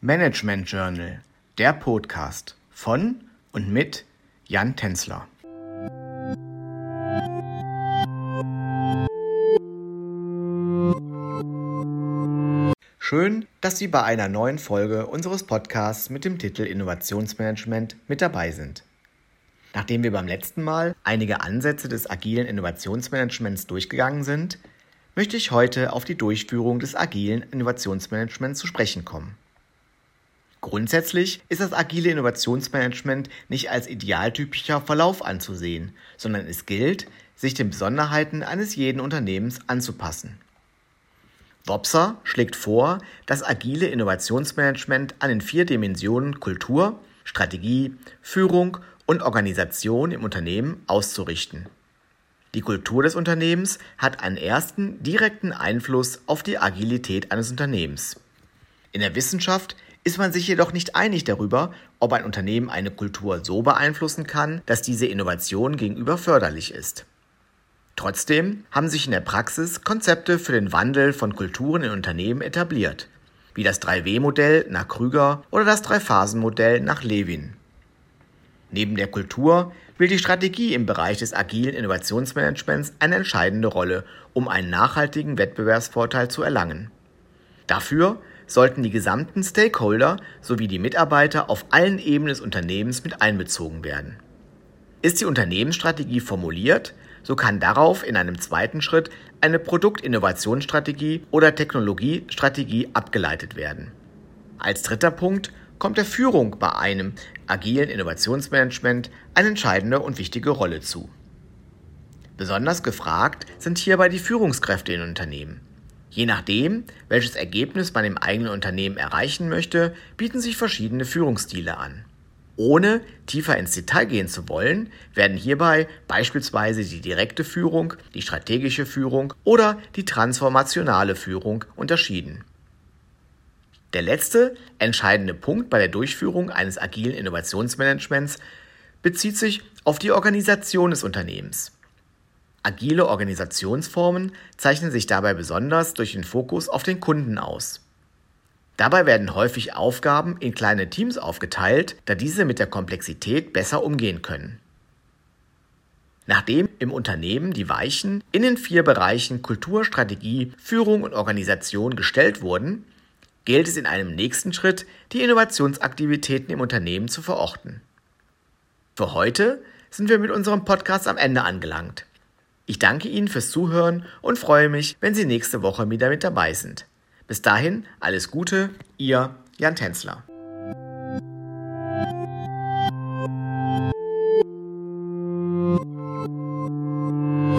Management Journal, der Podcast von und mit Jan Tänzler. Schön, dass Sie bei einer neuen Folge unseres Podcasts mit dem Titel Innovationsmanagement mit dabei sind. Nachdem wir beim letzten Mal einige Ansätze des agilen Innovationsmanagements durchgegangen sind, möchte ich heute auf die Durchführung des agilen Innovationsmanagements zu sprechen kommen. Grundsätzlich ist das agile Innovationsmanagement nicht als idealtypischer Verlauf anzusehen, sondern es gilt, sich den Besonderheiten eines jeden Unternehmens anzupassen. Wopser schlägt vor, das agile Innovationsmanagement an den vier Dimensionen Kultur, Strategie, Führung und Organisation im Unternehmen auszurichten. Die Kultur des Unternehmens hat einen ersten direkten Einfluss auf die Agilität eines Unternehmens. In der Wissenschaft ist man sich jedoch nicht einig darüber, ob ein Unternehmen eine Kultur so beeinflussen kann, dass diese Innovation gegenüber förderlich ist. Trotzdem haben sich in der Praxis Konzepte für den Wandel von Kulturen in Unternehmen etabliert, wie das 3W-Modell nach Krüger oder das Drei-Phasen-Modell nach Levin. Neben der Kultur spielt die Strategie im Bereich des agilen Innovationsmanagements eine entscheidende Rolle, um einen nachhaltigen Wettbewerbsvorteil zu erlangen. Dafür sollten die gesamten Stakeholder sowie die Mitarbeiter auf allen Ebenen des Unternehmens mit einbezogen werden. Ist die Unternehmensstrategie formuliert, so kann darauf in einem zweiten Schritt eine Produktinnovationsstrategie oder Technologiestrategie abgeleitet werden. Als dritter Punkt kommt der Führung bei einem agilen Innovationsmanagement eine entscheidende und wichtige Rolle zu. Besonders gefragt sind hierbei die Führungskräfte in Unternehmen. Je nachdem, welches Ergebnis man im eigenen Unternehmen erreichen möchte, bieten sich verschiedene Führungsstile an. Ohne tiefer ins Detail gehen zu wollen, werden hierbei beispielsweise die direkte Führung, die strategische Führung oder die transformationale Führung unterschieden. Der letzte entscheidende Punkt bei der Durchführung eines agilen Innovationsmanagements bezieht sich auf die Organisation des Unternehmens. Agile Organisationsformen zeichnen sich dabei besonders durch den Fokus auf den Kunden aus. Dabei werden häufig Aufgaben in kleine Teams aufgeteilt, da diese mit der Komplexität besser umgehen können. Nachdem im Unternehmen die Weichen in den vier Bereichen Kultur, Strategie, Führung und Organisation gestellt wurden, gilt es in einem nächsten Schritt, die Innovationsaktivitäten im Unternehmen zu verorten. Für heute sind wir mit unserem Podcast am Ende angelangt. Ich danke Ihnen fürs Zuhören und freue mich, wenn Sie nächste Woche wieder mit dabei sind. Bis dahin, alles Gute, Ihr Jan Tänzler.